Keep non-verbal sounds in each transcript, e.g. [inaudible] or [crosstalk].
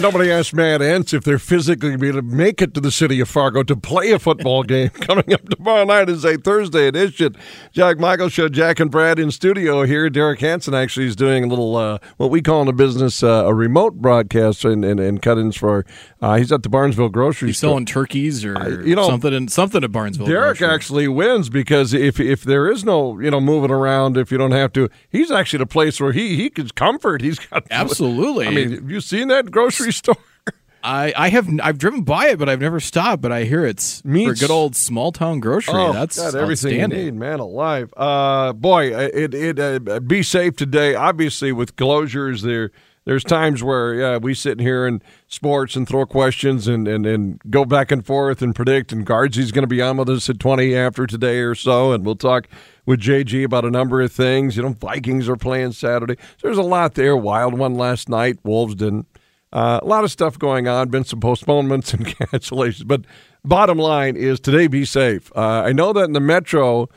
Nobody asked Matt Entz if they're physically going to make it to the city of Fargo to play a football [laughs] game coming up tomorrow night is a Thursday edition. Jack Michael Show, Jack and Brad in studio here. Derek Hansen actually is doing a little, uh, what we call in the business, uh, a remote broadcast and, and, and cut-ins for, uh, he's at the Barnesville grocery store. He's store. selling turkeys or I- you know, something, in, something at Barnesville. Derek Grocery. actually wins because if if there is no you know moving around if you don't have to he's actually the place where he he can comfort he's got Absolutely. I mean have you seen that grocery [laughs] store I, I have I've driven by it, but I've never stopped. But I hear it's Meats. for good old small town grocery. Oh, That's got everything you need, man, alive. Uh, boy, it it uh, be safe today. Obviously, with closures, there there's times where yeah, we sit here in sports and throw questions and, and, and go back and forth and predict. And Guardsy's going to be on with us at twenty after today or so, and we'll talk with JG about a number of things. You know, Vikings are playing Saturday. So there's a lot there. Wild one last night. Wolves didn't. Uh, a lot of stuff going on. Been some postponements and [laughs] cancellations, but bottom line is today be safe. Uh, I know that in the metro,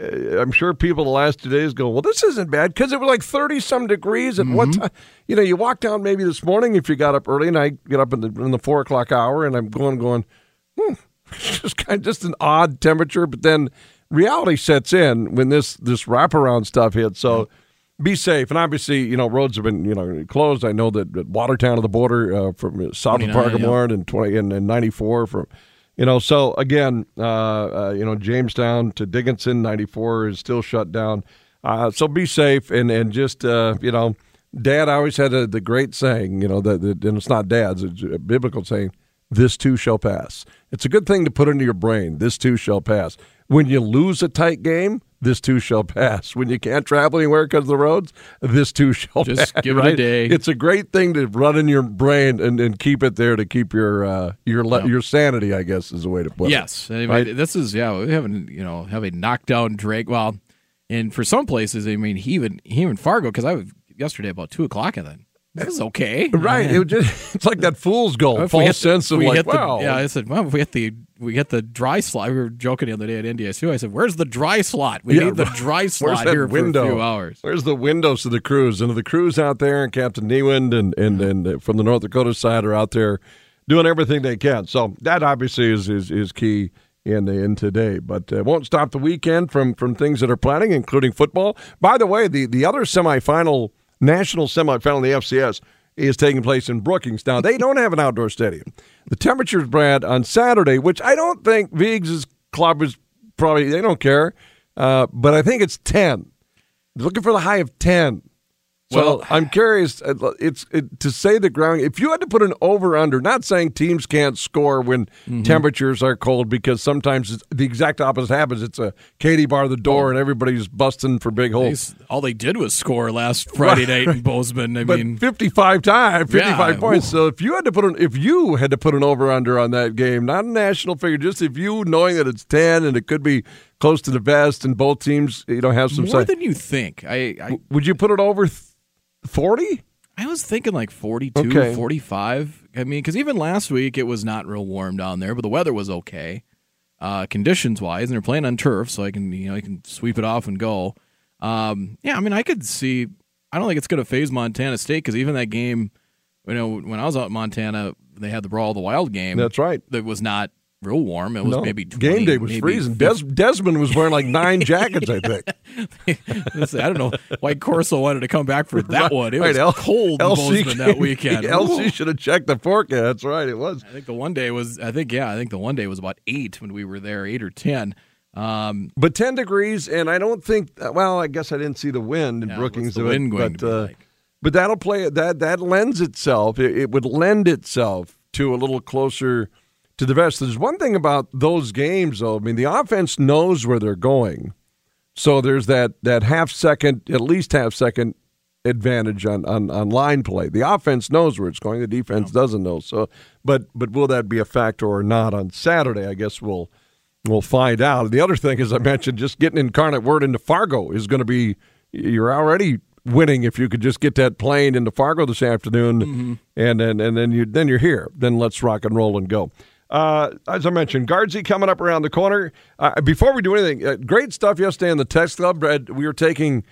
uh, I'm sure people the last two days go, well, this isn't bad because it was like 30 some degrees. And what time? You know, you walk down maybe this morning if you got up early, and I get up in the in the four o'clock hour, and I'm going going, hmm, [laughs] just kind of just an odd temperature. But then reality sets in when this this wraparound stuff hits. So be safe. And obviously, you know, roads have been, you know, closed. I know that, that Watertown to the border uh, from south of 29, Pargamore and 20 and, and 94 from, you know, so again, uh, uh, you know, Jamestown to Dickinson, 94 is still shut down. Uh, so be safe and, and just, uh, you know, dad always had a, the great saying, you know, that, that, and it's not dad's, it's a biblical saying, this too shall pass. It's a good thing to put into your brain, this too shall pass. When you lose a tight game, this too shall pass. When you can't travel anywhere because of the roads, this too shall Just pass. give it a day. It's a great thing to run in your brain and, and keep it there to keep your uh, your le- your sanity. I guess is the way to put it. Yes, Right? this is yeah. We haven't you know have a knockdown Drake. Well, and for some places, I mean, he even he even Fargo because I was yesterday about two o'clock and then this is okay, [laughs] Right. It just, it's like that fool's goal. If we False sense of we like, the- wow. yeah, I said, well, if we hit the we get the dry slot. We were joking the other day at NDSU. I said, "Where's the dry slot? We Yeah, need the dry slot here window? for a few hours." Where's the windows to the crews? And the crews out there, and Captain Newind and, and, and from the North Dakota side are out there doing everything they can. So that obviously is is, is key in in today, but uh, won't stop the weekend from from things that are planning, including football. By the way, the the other semifinal, national semifinal in the FCS is taking place in Brookings. Now they don't have an outdoor stadium. The temperatures, Brad, on Saturday, which I don't think Viggs' club is probably they don't care, uh, but I think it's ten. They're looking for the high of ten. So Well- I'm curious. uh, It's it, to say the ground. If you had to put an over under, not saying teams can't score when Mm-hmm. temperatures are cold, because sometimes it's, the exact opposite happens. It's a Katie bar the door, and everybody's busting for big holes. They- all they did was score last Friday Right, night in Bozeman. I But mean, 55 times, 55 Yeah, points. So if you had to put an if you had to put an over under on that game, not a national figure, just if you knowing that it's 10 and it could be close to the best, and both teams you know have some more say, than you think. I I, would you put it over 40? I was thinking like 42, Okay. 45. I mean, because even last week it was not real warm down there, but the weather was okay, uh, conditions wise, and they're playing on turf, so I can you know I can sweep it off and go. Um, yeah, I mean, I could see. I don't think it's going to phase Montana State because even that game, you know, when I was out in Montana, they had the Brawl of the Wild game. That's right. That was not real warm. It was No. maybe 20, game day was freezing. Des- Desmond was wearing like nine [laughs] jackets, I think. [laughs] Listen, I don't know why Corso wanted to come back for that one. It Right, was L- cold in LC Bozeman that [laughs] weekend. LC should have checked the forecast. That's right, it was. I think the one day was. I think yeah. I think the one day was about eight when we were there, eight or ten. Um, But 10 degrees, and I don't think, well, I guess I didn't see the wind in yeah, Brookings. the wind going but, to uh, like? But that'll play that that lends itself. It, it would lend itself to a little closer to the vest. There's one thing about those games, though. I mean, the offense knows where they're going, so there's that that half second, at least half second advantage on, on, on line play. The offense knows where it's going. The defense doesn't know. So, but but will that be a factor or not on Saturday? I guess we'll we'll find out. The other thing, as I mentioned, just getting incarnate word into Fargo is going to be. You're already winning if you could just get that plane into Fargo this afternoon, mm-hmm. and then and then you then you're here. Then let's rock and roll and go. Uh, as I mentioned, Guardsy coming up around the corner. Uh, before we do anything, uh, great stuff yesterday in the text club. Brad, we were taking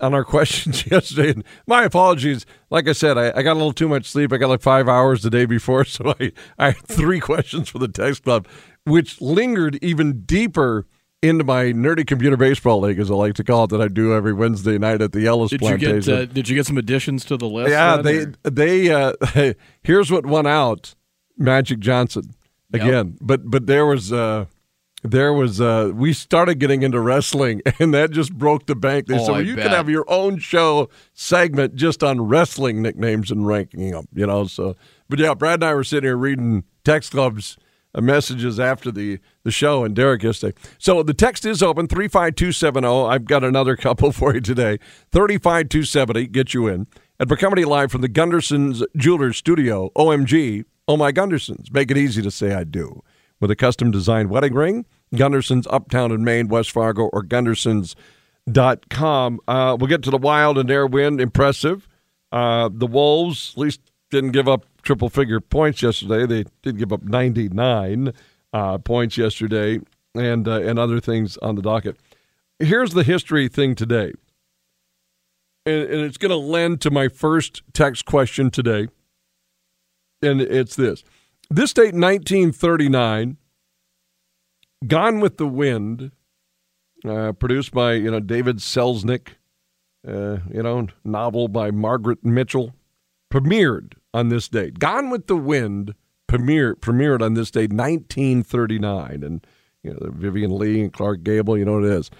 on our [laughs] questions yesterday. And my apologies. Like I said, I, I, got a little too much sleep. I got like five hours the day before, [laughs] so I, I had three [laughs] questions for the text club, which lingered even deeper into my nerdy computer baseball league, as I like to call it, that I do every Wednesday night at the Ellis did Plantation. You get, uh, did you get some additions to the list? Yeah, then, they or? they uh, here's what went out: Magic Johnson again. Yep. But but there was. Uh, there was uh we started getting into wrestling [laughs] and that just broke the bank they oh, said well, I you bet. could have your own show segment just on wrestling nicknames and ranking them you know so but yeah brad and i were sitting here reading text clubs uh, messages after the the show and derek yesterday so the text is open 35270 i've got another [laughs] couple for you today 35270 get you in and we're coming live from the gundersons jewelers studio omg oh my gundersons make it easy to say i do with a custom designed wedding ring. Gunderson's Uptown in Maine, West Fargo, or Gundersons.com. Uh, we'll get to the Wild and their win. Impressive. Uh, the Wolves at least didn't give up triple figure points yesterday. They did give up 99 uh, points yesterday and, uh, and other things on the docket. Here's the history thing today. And, and it's going to lend to my first text question today. And it's this. This date, 1939, Gone with the Wind, uh, produced by you know David Selznick, uh, you know novel by Margaret Mitchell, premiered on this date. Gone with the Wind premiered premiered on this date, 1939, and you know Vivien Leigh and Clark Gable, you know what it is.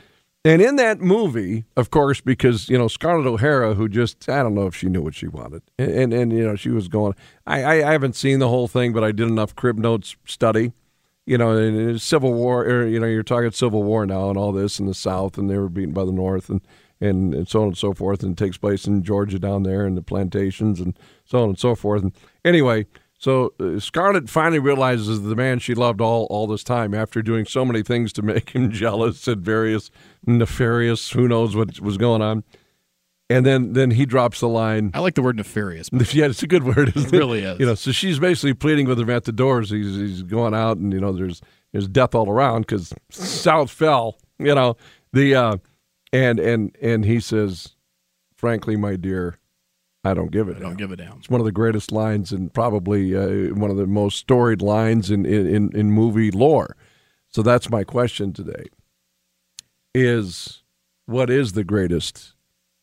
And in that movie, of course, because you know Scarlett O'Hara, who just I don't know if she knew what she wanted, and and, and you know she was going. I, I, I haven't seen the whole thing, but I did enough crib notes study. You know, Civil War. Or, you know, you're talking Civil War now, and all this in the South, and they were beaten by the North, and and, and so on and so forth, and it takes place in Georgia down there, and the plantations, and so on and so forth. And anyway, so uh, Scarlett finally realizes the man she loved all all this time after doing so many things to make him [laughs] jealous and various nefarious who knows what was going on. And then then he drops the line. I like the word nefarious. [laughs] Yeah, it's a good word. It really is. You know, so she's basically pleading with him at the doors. He's he's going out, and you know, there's there's death all around because South fell. You know, the uh, and and and he says, frankly, my dear, I don't give it. I don't give a damn. It's one of the greatest lines and probably uh, one of the most storied lines in, in, in movie lore. So that's my question today. Is what is the greatest,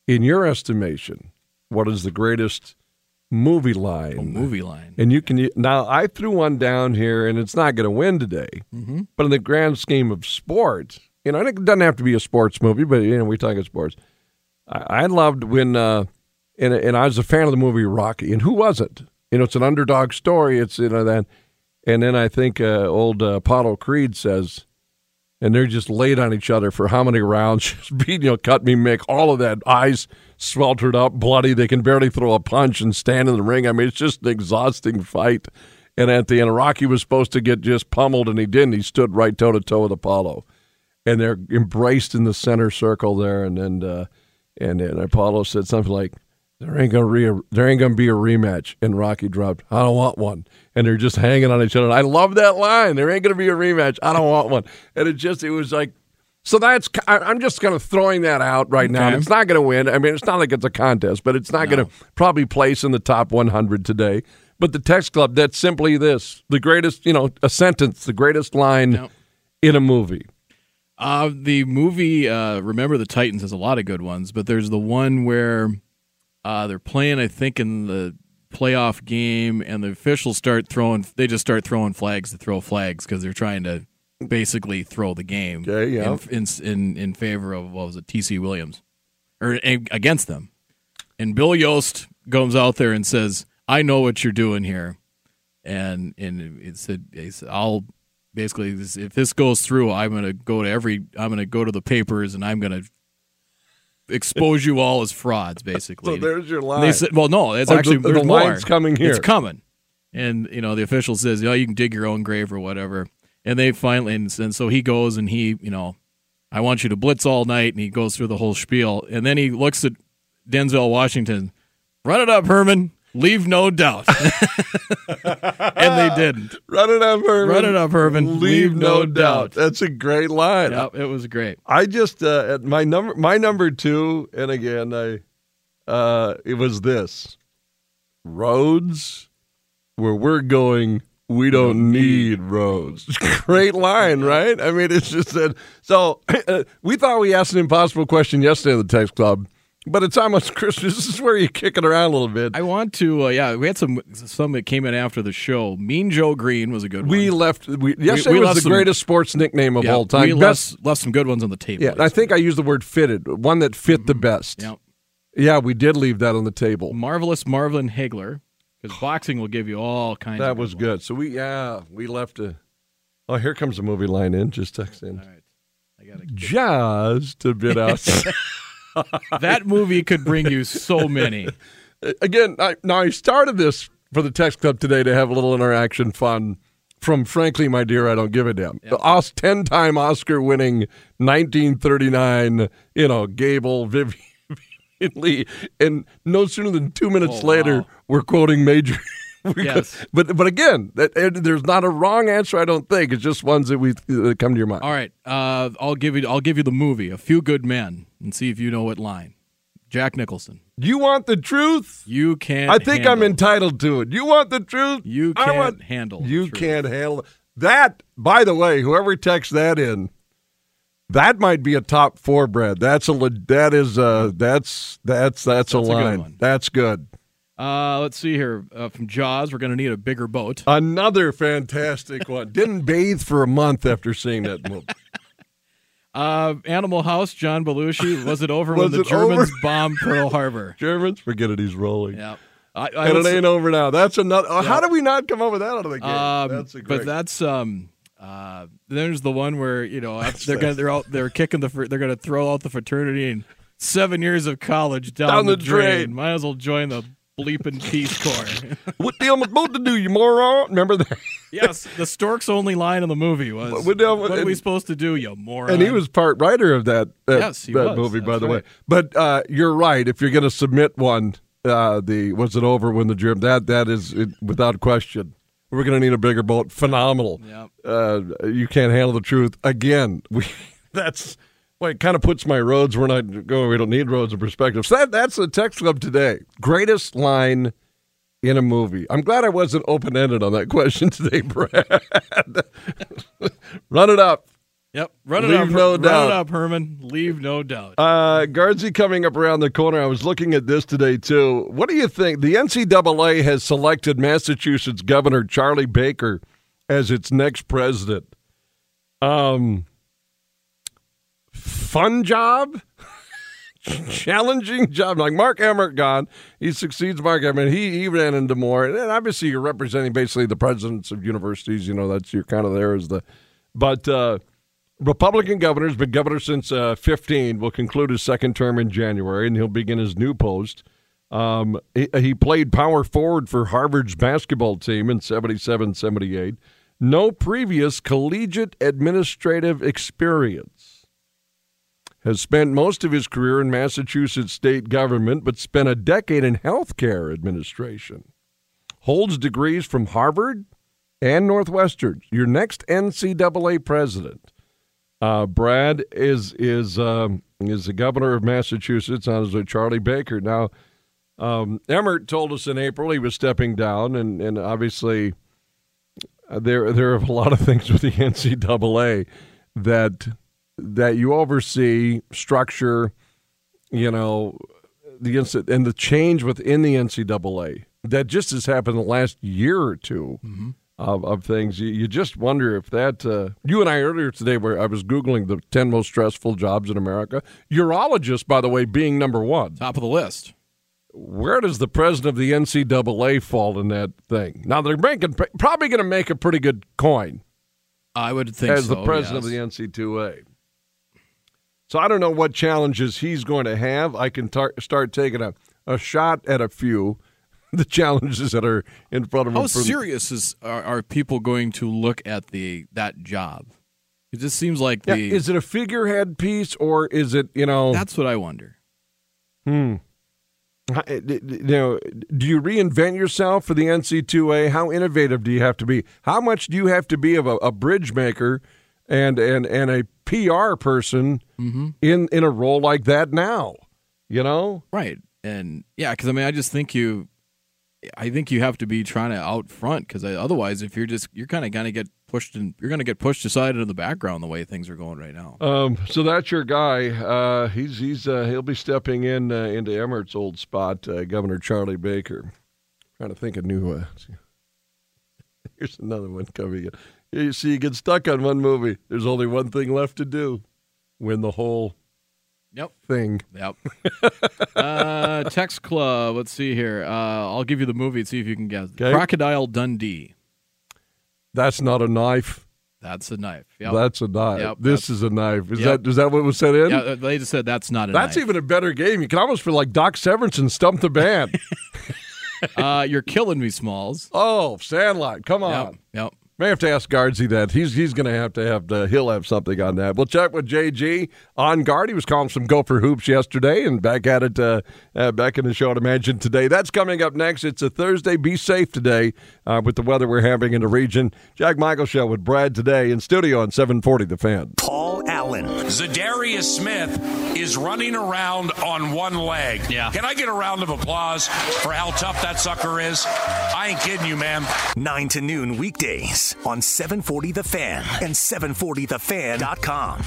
in your estimation, what is the greatest movie line? A movie line. And you can now I threw one down here, and it's not going to win today. Mm-hmm. But in the grand scheme of sports, you know, it doesn't have to be a sports movie, but you know, we talk about sports. I, I loved when, uh, and and I was a fan of the movie Rocky, and who wasn't? You know, it's an underdog story. It's you know that, and then I think uh, old uh, Apollo Creed says, and they're just laid on each other for how many rounds? [laughs] You know, cut me, Mick. All of that, eyes sweltered up, bloody. They can barely throw a punch and stand in the ring. I mean, it's just an exhausting fight. And at the end, Rocky was supposed to get just pummeled, and he didn't. He stood right toe to toe with Apollo, and they're embraced in the center circle there. And then, uh, and, and Apollo said something like, "There ain't gonna re- there ain't gonna be a rematch." And Rocky dropped, "I don't want one." And they're just hanging on each other. And I love that line. There ain't gonna be a rematch. I don't want one. And it just it was like. So that's I'm just kind of throwing that out right now. Okay. It's not going to win. I mean, it's not like it's a contest, but it's not No. going to probably place in the top 100 today. But the text club, that's simply this: the greatest, you know, a sentence, the greatest line Yep. in a movie. Uh, the movie uh, Remember the Titans has a lot of good ones, but there's the one where uh, they're playing, I think, in the playoff game, and the officials start throwing. They just start throwing flags to throw flags because they're trying to basically throw the game. Okay, yeah. in, in in in favor of what was it, T.C. Williams, or against them. And Bill Yoast goes out there and says, "I know what you're doing here," and and it said, he said, "I'll." Basically, if this goes through, I'm gonna go to every. I'm gonna go to the papers, and I'm gonna expose you all as frauds. Basically, [laughs] So there's your And line. They said, "Well, no, it's Oh, actually the- the there's more. line's coming here. It's coming." And you know, the official says, "Oh, you can dig your own grave or whatever." And they finally, and, and so he goes and he, you know, I want you to blitz all night, and he goes through the whole spiel, and then he looks at Denzel Washington, run it up, Herman. Leave no doubt. [laughs] and they didn't. Run it up, Herman. Run it up, Herman. Leave, no, doubt. That's a great line. Yep, it was great. I just uh, at my number my number two, and again I uh, it was this roads where we're going. We don't need roads. [laughs] Great line, [laughs] right? I mean, it's just that. So [clears throat] we thought we asked an impossible question yesterday at the text club, but it's almost Christmas. [laughs] This is where you kick it around a little bit. I want to, uh, yeah, we had some some that came in after the show. Mean Joe Greene was a good one. we one. left. We, yesterday we was left the some- greatest sports nickname of Yeah, all time. We Best- left, left some good ones on the table. yeah, I think I used the word fitted. One that fit the best. Yep. Yeah, we did leave that on the table. Marvelous Marvin Hagler, because boxing will give you all kinds of That was good. So we yeah we left a. Oh, here comes a movie line in. Just text in. All right. I gotta, Just a bit out. [laughs] that movie could bring you so many. Again, I, now I started this for the text club today to have a little interaction fun from frankly, my dear, I don't give a damn. The ten-time Oscar-winning 1939, you know, Gable, Vivian [laughs] Lee, and no sooner than two minutes Oh, later, wow. we're quoting Major. [laughs] Yes. but but again, that, there's not a wrong answer. I don't think it's just ones that we that come to your mind. All right, uh, I'll give you. I'll give you the movie, A Few Good Men, and see if you know what line. Jack Nicholson. You want the truth? You can't. I think I'm entitled to it. You want the truth? You can't want- handle. You truth. can't handle that. By the way, whoever texts that in, that might be a top four, Brad. That's a that is uh that's that's that's, a That's a good line. one. that's good. Uh, let's see here. Uh, from Jaws, we're going to need a bigger boat. Another fantastic one. Didn't bathe for a month after seeing that movie. [laughs] Uh, Animal House, John Belushi. Was it over [laughs] Was when the Germans over? bombed Pearl Harbor? [laughs] Germans, forget it. He's rolling. Yeah. I, I And it say- ain't over now. That's another. oh, How do we not come up with that out of the game? Um, that's a great. but that's um. Uh, there's the one where you know they're gonna they're out they're kicking the fr- they're gonna throw out the fraternity and seven years of college down, Down the, the drain. drain. Might as well join the bleeping Peace Corps. [laughs] what the hell am I supposed to do, you moron? Remember that? yes, the Stork's only line in the movie was, What- "What, what- are we supposed to do, you moron?" And he was part writer of that, that, Yes, that was. movie, by That's the way. But uh, you're right. If you're going to submit one, uh, the was it over when the germ? That that is it, without question. We're going to need a bigger boat. Phenomenal. Yep. Uh, you can't handle the truth again. [laughs] We that's well, it kind of puts my roads where I go. We don't need roads in perspective. So that that's the text club today. Greatest line in a movie. I'm glad I wasn't open ended on that [laughs] question today, Brad. [laughs] Run it up. Yep, run it up. Leave up, no run doubt. it up, Herman. Leave no doubt. Uh, Guardsy coming up around the corner. I was looking at this today too. What do you think? The NCAA has selected Massachusetts Governor Charlie Baker as its next president. Um, fun job, [laughs] challenging job. Like Mark Emmert gone, he succeeds Mark Emmert. He he ran into more, and obviously you're representing basically the presidents of universities. You know that's you're kind of there as the, but. uh Republican governor has been governor since uh, 15. Will conclude his second term in January, and he'll begin his new post. Um, he, he played power forward for Harvard's basketball team in 77 78. No previous collegiate administrative experience. Has spent most of his career in Massachusetts state government, but spent a decade in healthcare administration. Holds degrees from Harvard and Northwestern. Your next NCAA president. Uh, Brad is is um, is the governor of Massachusetts. On as Charlie Baker. Now, um, Emmert told us in April he was stepping down, and and obviously uh, there there are a lot of things with the NCAA that that you oversee structure, you know, the and the change within the NCAA that just has happened the last year or 2 of, of things. You, you just wonder if that. Uh, you and I earlier today, where I was googling the ten most stressful jobs in America. Urologist, by the way, being number one. Top of the list. Where does the president of the NCAA fall in that thing? Now they're making probably going to make a pretty good coin I would think as so, the president yes. of the NC2A. So I don't know what challenges he's going to have. I can tar- start taking a, a shot at a few [laughs] the challenges that are in front of him. How serious is are, are people going to look at the that job? It just seems like Yeah, the is it a figurehead piece or is it you know? that's what I wonder. hmm. you know, do you reinvent yourself for the NC2A? How innovative do you have to be? How much do you have to be of a, a bridge maker and and and a PR person mm-hmm. in in a role like that now? You know, right? And yeah, because I mean, I just think you, I think you have to be trying to out front because otherwise, if you're just you're kind of gonna get pushed and you're going to get pushed aside into the background the way things are going right now. Um, so that's your guy. Uh, he's he's uh, he'll be stepping in uh, into Emmert's old spot, uh, Governor Charlie Baker. trying to think of new. Uh, [laughs] here's another one coming in. You see, you get stuck on one movie. There's only one thing left to do: win the whole. Yep. Thing. Yep. [laughs] uh, text club. Let's see here. Uh, I'll give you the movie and see if you can guess. Okay. Crocodile Dundee. That's not a knife. That's a knife. Yep. That's a knife. Yep, this is a knife. Is yep. that is that what was said in? Yeah, they just said that's not a that's knife. even a better game. You can almost feel like Doc Severinsen and stump the band. [laughs] uh, you're killing me, Smalls. Oh, Sandlot. Come on. Yep. May have to ask Guardsy that. He's he's going to have to have the, he'll have something on that. We'll check with JG on guard. He was calling some Gopher hoops yesterday, and back at it uh, uh, back in the show to Imagine today. That's coming up next. It's a Thursday. Be safe today uh, with the weather we're having in the region. Jack Michael show with Brad today in studio on 740 The Fan. Paul Allen. Za'Darius Smith is running around on one leg. Yeah. Can I get a round of applause for how tough that sucker is? I ain't kidding you, man. 9 to noon weekdays on 740 The Fan and 740thefan.com.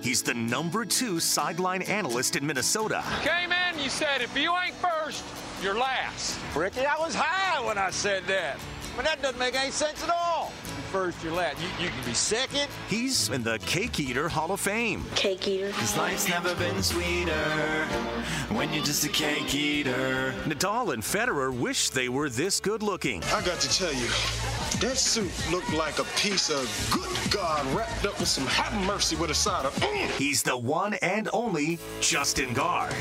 He's the number two sideline analyst in Minnesota. Came in, you said, if you ain't first, you're last. Ricky, I was high when I said that. But that doesn't make any sense at all first, you're last. You, you can be second. He's in the Cake Eater Hall of Fame. Cake Eater. His life's never been sweeter when you're just a cake eater. Nadal and Federer wish they were this good looking. I got to tell you, that suit looked like a piece of good God wrapped up with some have mercy with a side of. He's the one and only Justin Gaard.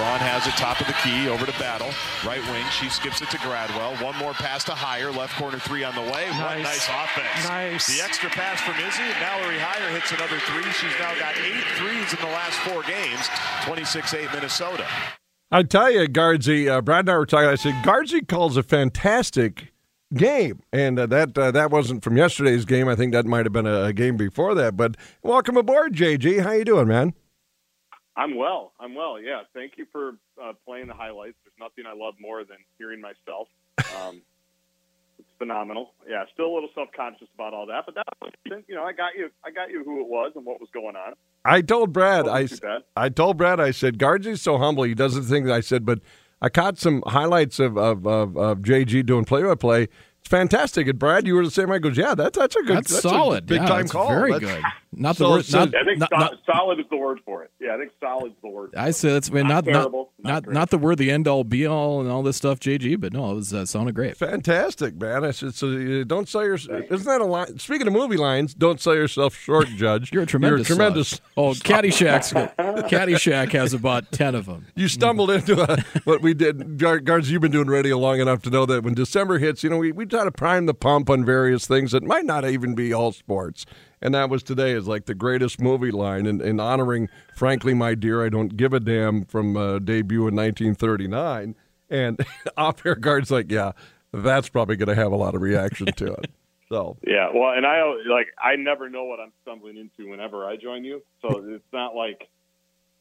Braun has it top of the key over to Battle. Right wing. She skips it to Gradwell. One more pass to Heyer. Left corner three on the way. Nice. What nice offense. Nice. The extra pass from Izzy. And Mallory Heyer hits another three. She's now got eight threes in the last four games. 26-8 Minnesota. I tell you, Guardsy, uh, Brad and I were talking. I said, Guardsy calls a fantastic game, and uh, that uh, that wasn't from yesterday's game. I think that might have been a, a, game before that. But welcome aboard, JG. How you doing, man? I'm well. I'm well. Yeah. Thank you for uh, playing the highlights. There's nothing I love more than hearing myself. [laughs] Um, it's phenomenal. Yeah. Still a little self conscious about all that, but that was, you know, I got you. I got you who it was and what was going on. I told Brad. I I told Brad. I said Guardsy's so humble. He doesn't think that I said, but I caught some highlights of of, of, of JG doing play by play it's fantastic. And Brad, you were the same. I goes, yeah, that's that's a good, that's, that's solid, big yeah, time call. Very that's, good. Not the so, word. Not, I think not, not, solid is the word for it. Yeah, I think solid is the word. I said that's I mean, not not terrible, not not, not, the word the end all be all and all this stuff, JG. But no, it was uh, sounded great. Fantastic, man. I said, so uh, don't sell your. Isn't that a line? Speaking of movie lines, don't sell yourself short, [laughs] Judge. You're a tremendous. You're a tremendous. Oh, Caddyshack's [laughs] Caddyshack has about ten of them. You stumbled into a, what we did, guards. You've been doing radio long enough to know that when December hits, you know, we we try to prime the pump on various things that might not even be all sports. And that was today is like the greatest movie line and, in honoring, frankly, my dear, I don't give a damn from uh, debut in 1939. And [laughs] off air guard's like, yeah, that's probably going to have a lot of reaction to it. So yeah, well, and I like I never know what I'm stumbling into whenever I join you, so it's not like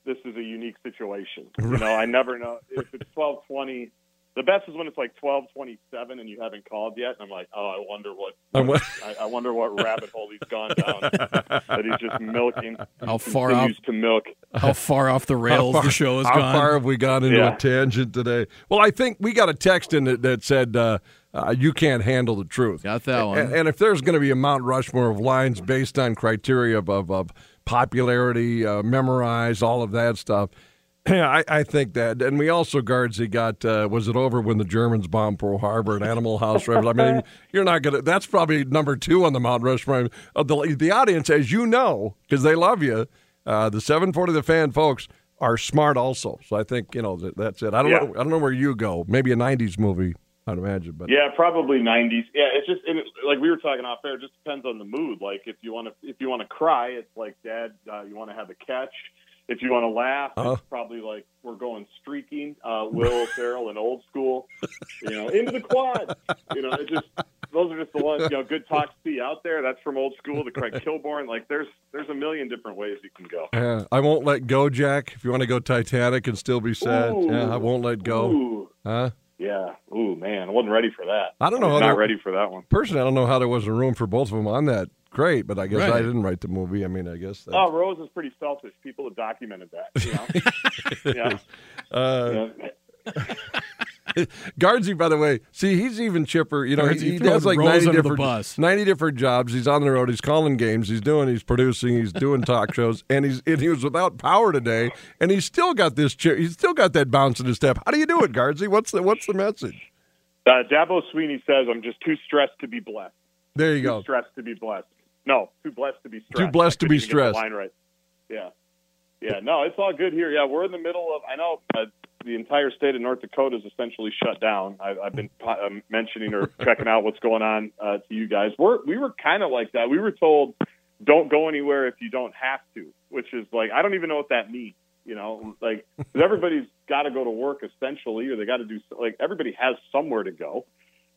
this is a unique situation. You know, I never know if it's 1220 the best is when it's like twelve twenty seven and you haven't called yet, and I'm like, oh, I wonder what, what [laughs] I, I, wonder what rabbit hole he's gone down [laughs] that he's just milking. How far off to milk? How far off the rails far, the show has how gone? How far have we gone into yeah. a tangent today? Well, I think we got a text in that, that said. Uh, uh, you can't handle the truth. Got that one. And, and if there's going to be a Mount Rushmore of lines based on criteria of, of, of popularity, uh, memorize, all of that stuff, [clears throat] yeah, I, I, think that, and we also guards. He got uh, was it over when the Germans bombed Pearl Harbor and Animal House? I mean, [laughs] you're not gonna. That's probably number two on the Mount Rushmore. Uh, the, the audience, as you know, because they love you, uh, the 740 the fan folks are smart also. So I think you know that, that's it. I don't yeah. know. I don't know where you go. Maybe a 90s movie. I'd imagine, but yeah, probably 90s. Yeah, it's just it, like we were talking off air. It just depends on the mood. Like if you want to if you want to cry, it's like Dad, uh, you want to have a catch if you want to laugh, Uh-huh. it's probably like we're going streaking, uh, Will Ferrell and old school, you know, into the quad. You know, it just those are just the ones. You know, good talk see out there. That's from old school. The Craig Kilborn. Like there's there's a million different ways you can go. Yeah, I won't let go, Jack. If you want to go Titanic and still be sad, Ooh. yeah, I won't let go. Ooh, Huh? yeah. Ooh, man, I wasn't ready for that. I don't know I was how not they- ready for that one. Personally, I don't know how there wasn't room for both of them on that. Great, but I guess I didn't write the movie. I mean, I guess. That, Oh, Rose is pretty selfish. People have documented that. You know? [laughs] yeah. uh, yeah. [laughs] Guardsy, by the way, see, he's even chipper. You know, Guardsy he, he throwing does like Rose ninety different bus. ninety different jobs. He's on the road. He's calling games. He's doing. He's producing. He's doing talk shows. And he's and he was without power today. And he's still got this. Chip, he's still got that bounce in his step. How do you do it, Guardsy? What's the What's the message? Uh, Dabo Swinney says, "I'm just too stressed to be blessed. There you Too go. stressed to be blessed. No, too blessed to be stressed. Too blessed to be couldn't even get the stressed. Line right. Yeah, yeah. No, it's all good here. Yeah, we're in the middle of. I know uh, the entire state of North Dakota is essentially shut down. I, I've been uh, mentioning or [laughs] checking out what's going on uh, to you guys. We're we were kind of like that. We were told, "Don't go anywhere if you don't have to," which is like I don't even know what that means. You know, like [laughs] everybody's got to go to work essentially, or they got to do like everybody has somewhere to go.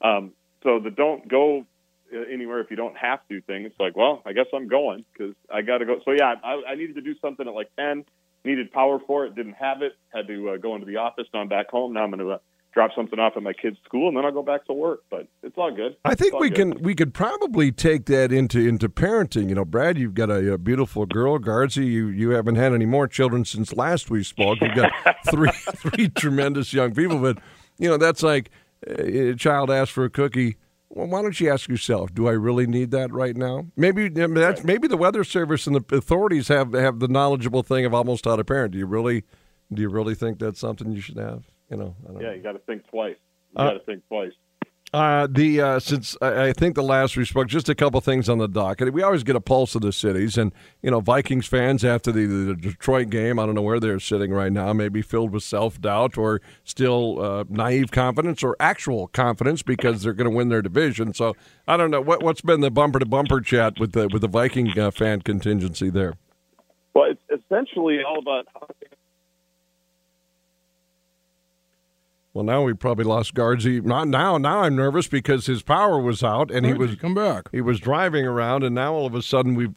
Um, so the don't go anywhere if you don't have to thing. It's like, well, I guess I'm going because I got to go. So yeah, I, I needed to do something at like ten. Needed power for it. Didn't have it. Had to uh, go into the office. Now I'm back home. Now I'm going to uh, drop something off at my kid's school, and then I'll go back to work. But it's all good. I think we good. can we could probably take that into into parenting. You know, Brad, you've got a, a beautiful girl, Guardsy. You you haven't had any more children since last we spoke. You've got [laughs] three three tremendous young people, but you know that's like uh, a child asks for a cookie. Well, why don't you ask yourself, do I really need that right now? Maybe I mean, that's maybe the weather service and the authorities have have the knowledgeable thing of almost how to parent. Do you really do you really think that's something you should have? You know, I don't know. Yeah, you got to think twice. You Uh, got to think twice. Uh, the uh, since I, I think the last we spoke, just a couple things on the docket. We always get a pulse of the cities, and you know, Vikings fans after the, the Detroit game. I don't know where they're sitting right now. Maybe filled with self doubt, or still uh, naive confidence, or actual confidence because they're going to win their division. So I don't know what what's been the bumper to bumper chat with the with the Viking uh, fan contingency there. Well, it's essentially all about how Well, now we probably lost guards. He, Not now. Now I'm nervous because his power was out, and he was come back. He was driving around, and now all of a sudden we've.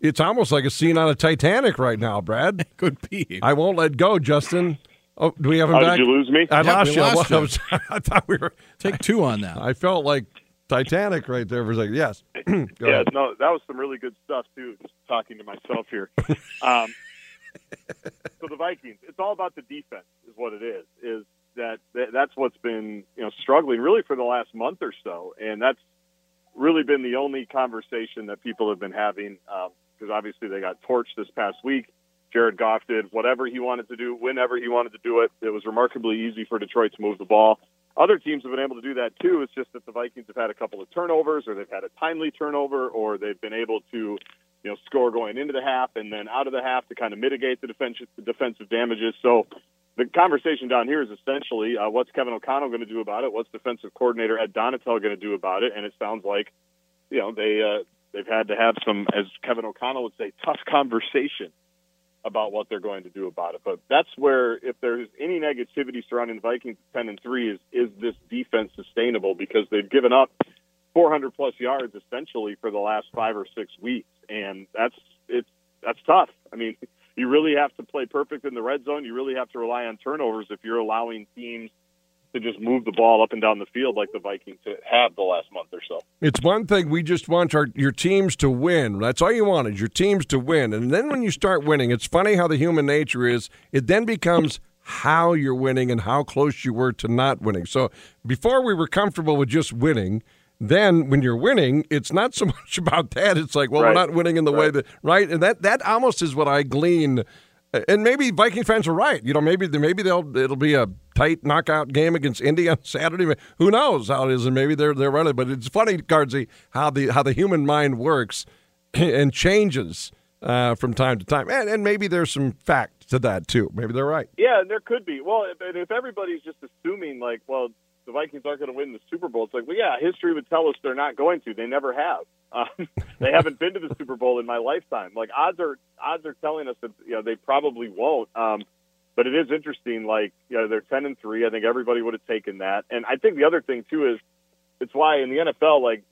It's almost like a scene on a Titanic right now, Brad. [laughs] Could be. I won't let go, Justin. Oh, do we have him Oh, back? did you lose me? I Yeah, lost we you. I was- [laughs] I thought we were. [laughs] Take two on that. I felt like Titanic right there for a second. Yes. [clears throat] Go yeah, ahead. no, that was some really good stuff too. Just talking to myself here. Um, so the Vikings, it's all about the defense, is what it is. Is that that- that's what's been you know struggling really for the last month or so, and that's really been the only conversation that people have been having um, because obviously they got torched this past week. Jared Goff did whatever he wanted to do, whenever he wanted to do it. It was remarkably easy for Detroit to move the ball. Other teams have been able to do that too. It's just that the Vikings have had a couple of turnovers, or they've had a timely turnover, or they've been able to, you know, score going into the half and then out of the half to kind of mitigate the defensive defensive damages. So the conversation down here is essentially uh, what's Kevin O'Connell going to do about it? What's defensive coordinator Ed Donatell going to do about it? And it sounds like, you know, they uh, they've had to have some, as Kevin O'Connell would say, tough conversation about what they're going to do about it. But that's where, if there's any negativity surrounding the Vikings 10 and 3, is is this defense sustainable? Because they've given up 400 plus yards essentially for the last five or six weeks, and that's it's that's tough. I mean, you really have to play perfect in the red zone. You really have to rely on turnovers if you're allowing teams to just move the ball up and down the field like the Vikings have the last month or so. It's one thing we just want our your teams to win. That's all you want is your teams to win. And then when you start winning, it's funny how the human nature is. It then becomes how you're winning and how close you were to not winning. So before we were comfortable with just winning, then when you're winning, it's not so [laughs] much about that. It's like, well, Right. we're not winning in the way that right, and that that almost is what I glean. And maybe Viking fans are right. You know, maybe maybe they'll it'll be a tight knockout game against Indy on [laughs] Saturday. Who knows how it is? And maybe they're they're running. But it's funny, Guardsy, how the how the human mind works [clears throat] and changes uh, from time to time. And and maybe there's some fact to that too. Maybe they're right. Yeah, and there could be. Well, if, if everybody's just assuming like, well, the Vikings aren't going to win the Super Bowl, it's like, well, yeah, history would tell us they're not going to. They never have. Um, [laughs] they haven't been to the Super Bowl in my lifetime. Like odds are odds are telling us that you know they probably won't. Um, but it is interesting. Like you know they're ten and three. I think everybody would have taken that. And I think the other thing too is it's why in the NFL like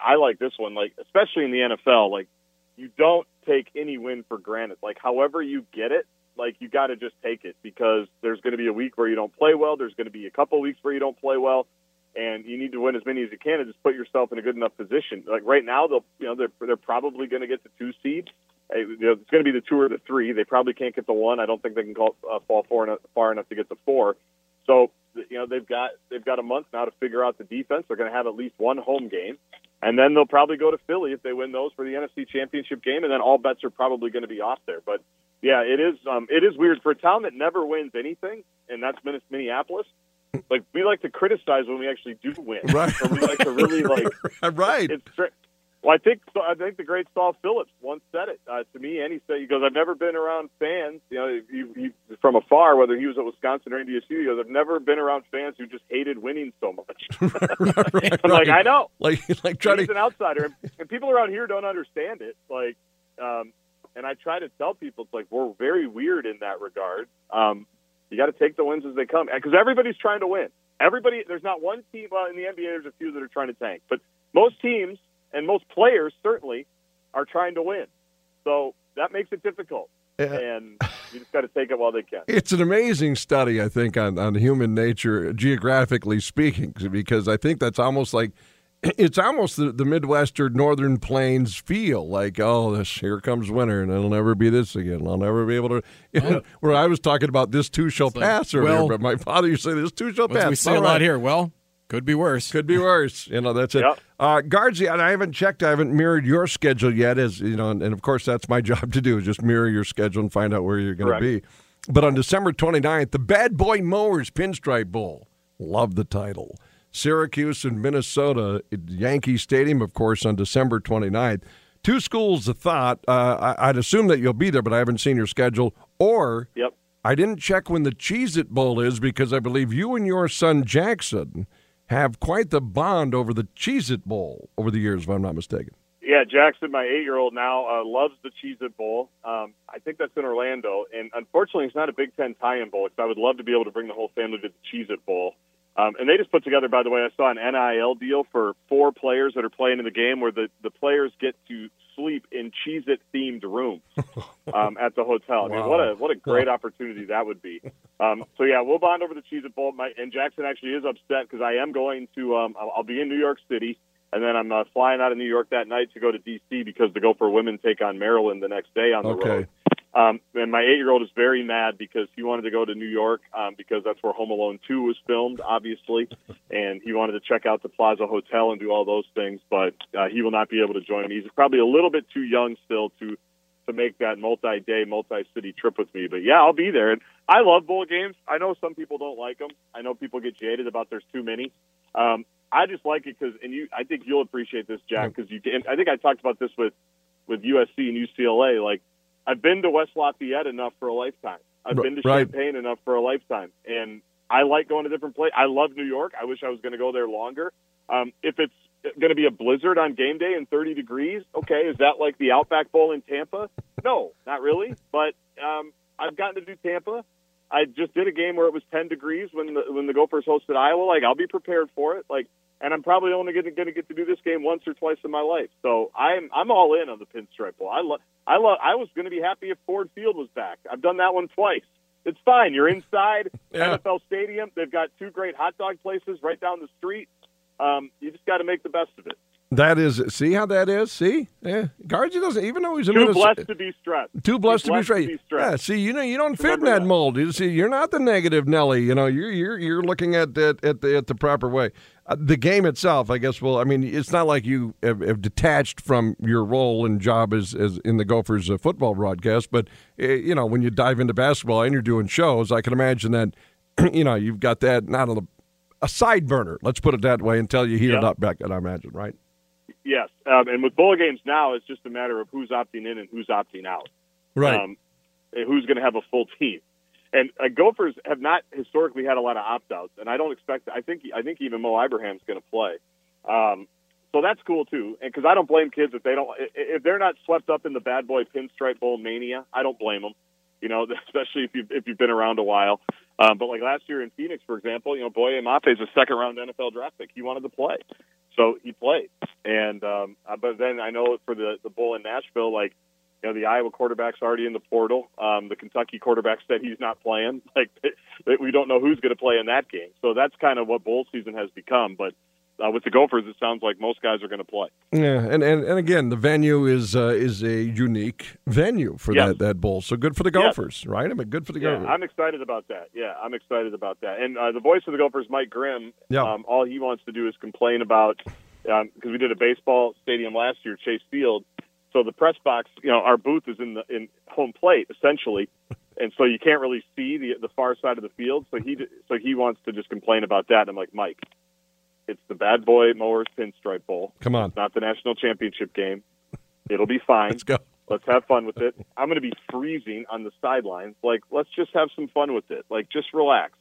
I like this one. Like especially in the NFL, like you don't take any win for granted. Like however you get it, like you got to just take it because there's going to be a week where you don't play well. There's going to be a couple weeks where you don't play well, and you need to win as many as you can and just put yourself in a good enough position. Like right now, they'll you know they're they're probably going to get the two seed. It's going to be the two or the three. They probably can't get the one. I don't think they can call, uh, fall far enough, far enough to get the four. So you know they've got they've got a month now to figure out the defense. They're going to have at least one home game, and then they'll probably go to Philly if they win those for the NFC Championship game, and then all bets are probably going to be off there. But yeah, it is um, it is weird for a town that never wins anything, and that's Minneapolis. Like we like to criticize when we actually do win, right? Or we like to really [laughs] like right. It's well, I think I think the great Saul Phillips once said it uh, to me, and he said he goes, "I've never been around fans, you know, you, you, from afar, whether he was at Wisconsin or NDSU. He goes, I've never been around fans who just hated winning so much. [laughs] right, right, [laughs] I'm like, I know, like like trying he's to an outsider, and, and people around here don't understand it. Like, um, and I try to tell people, it's like we're very weird in that regard. Um, you got to take the wins as they come, because everybody's trying to win. Everybody, there's not one team. Well, in the NBA, there's a few that are trying to tank, but most teams and most players certainly are trying to win. So that makes it difficult. And you just got to take it while they can. It's an amazing study, I think, on, on human nature, geographically speaking, because I think that's almost like [clears throat] it's almost the, the Midwest or Northern Plains feel like, oh, this here comes winter, and it'll never be this again. I'll never be able to. You know, where I was talking about this too shall like, pass earlier, well, but my father used to say this too shall Well, pass. we see All a lot right. here. Well, could be worse. Could be worse. You know, that's it. Yep. Uh, Guardsy, and I haven't checked, I haven't mirrored your schedule yet, as you know, and, and of course that's my [laughs] job to do is just mirror your schedule and find out where you're going to be. But on December 29th, the Bad Boy Mowers Pinstripe Bowl. Love the title. Syracuse and Minnesota at Yankee Stadium, of course, on December 29th. Two schools of thought. Uh, I, I'd assume that you'll be there, but I haven't seen your schedule. Or Yep. I didn't check when the Cheez It Bowl is because I believe you and your son Jackson have quite the bond over the Cheez It Bowl over the years, if I'm not mistaken. Yeah, Jackson, my eight-year-old now, uh, loves the Cheez-It Bowl. Um, I think that's in Orlando, and unfortunately, it's not a Big Ten tie-in bowl. Because I would love to be able to bring the whole family to the Cheez-It Bowl. Um, and they just put together, by the way, I saw an NIL deal for four players that are playing in the game, where the the players get to sleep in Cheez-It themed rooms [laughs] um, at the hotel. I mean, Wow. what a what a great opportunity that would be. Um, so yeah, we'll bond over the Cheez-It Bowl. My, and Jackson actually is upset because I am going to. Um, I'll, I'll be in New York City, and then I'm uh, flying out of New York that night to go to D.C. because the Gopher women take on Maryland the next day on the Okay. road. Um, and my eight-year-old is very mad because he wanted to go to New York um, because that's where Home Alone 2 was filmed, obviously, and he wanted to check out the Plaza Hotel and do all those things, but uh, he will not be able to join me. He's probably a little bit too young still to to make that multi-day, multi-city trip with me. But yeah, I'll be there. And I love bowl games. I know some people don't like them. I know people get jaded about there's too many. Um, I just like it because, and you, I think you'll appreciate this, Jack, because you. I think I talked about this with with USC and UCLA. Like, I've been to West Lafayette enough for a lifetime. I've been to right. Champaign enough for a lifetime, and I like going to different places. I love New York. I wish I was going to go there longer. Um, if it's going to be a blizzard on game day and 30 degrees, okay, is that like the Outback Bowl in Tampa? No, not really. But um, I've gotten to do Tampa. I just did a game where it was 10 degrees when the when the Gophers hosted Iowa. Like I'll be prepared for it. Like, and I'm probably only going to get to do this game once or twice in my life. So I'm I'm all in on the Pinstripe Bowl. I love I love. I was going to be happy if Ford Field was back. I've done that one twice. It's fine. You're inside [laughs] Yeah. NFL Stadium. They've got two great hot dog places right down the street. Um, you just got to make the best of it. That is, see how that is? See? Yeah. Guardsy doesn't, even though he's a Too Minnesota. blessed to be stressed. Too blessed, Too to, be straight. Yeah, stressed. see, you know, you don't fit in that that. mold. You see, you're not the negative Nelly. You know, you're you're you're looking at at, at the at the proper way. Uh, the game itself, I guess. Well, I mean, it's not like you have, have detached from your role and job as as in the Gophers uh, football broadcast. But uh, you know, when you dive into basketball and you're doing shows, I can imagine that. [clears throat] You know, you've got that not on the a side burner. Let's put it that way until you heat it Yeah. up back. I imagine, right? Yes, um, and with bowl games now, it's just a matter of who's opting in and who's opting out. Right. Um, who's going to have a full team? And uh, Gophers have not historically had a lot of opt outs, and I don't expect. I think I think even Mo Ibrahim's going to play. Um, so that's cool too. And because I don't blame kids if they don't if they're not swept up in the bad boy pinstripe bowl mania, I don't blame them. You know, [laughs] especially if you if you've been around a while. Um, but like last year in Phoenix, for example, you know, Boye Mafe is a second round NFL draft pick. He wanted to play, so he played. And um, uh, but then I know for the the bowl in Nashville, like you know, the Iowa quarterback's already in the portal. Um, the Kentucky quarterback said he's not playing. [laughs] Like we don't know who's going to play in that game. So that's kind of what bowl season has become. But uh, with the Gophers, it sounds like most guys are going to play. Yeah, and, and, and again, the venue is uh, is a unique venue for Yes. that, that bowl. So good for the Yes. Gophers, right? I mean, good for the Yeah, Gophers. I'm excited about that. Yeah, I'm excited about that. And uh, the voice of the Gophers, Mike Grimm, Yeah. um, all he wants to do is complain about because we did a baseball stadium last year, Chase Field. So the press box, you know, our booth is in the in home plate essentially, and so you can't really see the the far side of the field. So he so he wants to just complain about that. And I'm like, Mike, it's the Bad Boy Mowers Pinstripe Bowl. Come on. It's not the national championship game. It'll be fine. Let's go. Let's have fun with it. I'm going to be freezing on the sidelines. Like, let's just have some fun with it. Like, just relax.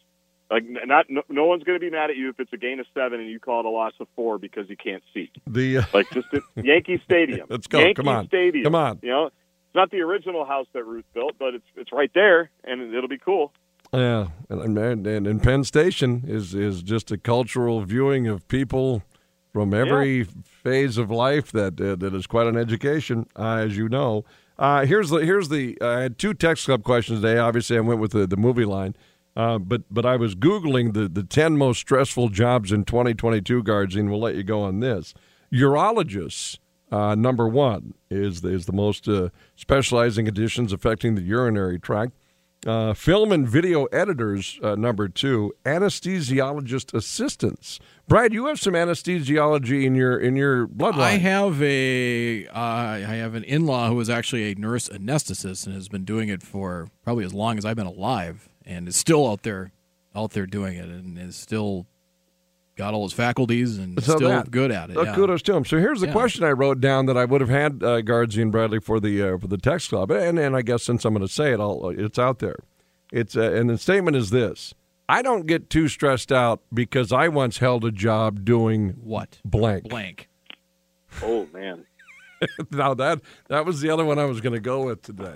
Like, not no, no one's going to be mad at you if it's a gain of seven and you call it a loss of four because you can't see. The uh, Like, just at [laughs] Yankee Stadium. Let's go. Yankee Come on. Stadium. Come on. You know, it's not the original house that Ruth built, but it's it's right there, and it'll be cool. Yeah, and, and and Penn Station is is just a cultural viewing of people from every phase of life that uh, that is quite an education, uh, as you know. Uh, here's the here's the I had two text club questions today. Obviously, I went with the, the movie line, uh, but but I was googling the the ten most stressful jobs in 2022 guards, and we'll let you go on this. Urologists. Uh, number one is is the most uh, specializing conditions affecting the urinary tract. Uh, film and video editors, uh, number two. Anesthesiologist assistants. Brad, you have some anesthesiology in your in your bloodline. I have a uh, I have an in-law who is actually a nurse anesthetist and has been doing it for probably as long as I've been alive, and is still out there out there doing it, and is still got all his faculties and So still that- good at it. Uh, yeah. Kudos to him. So here's the Yeah. question I wrote down that I would have had uh, Guardsy and Bradley for the uh, for the text club, and and I guess since I'm going to say it, I'll, it's out there. It's uh, and the statement is this: I don't get too stressed out because I once held a job doing What blank. blank? Oh man, [laughs] now that that was the other one I was going to go with today.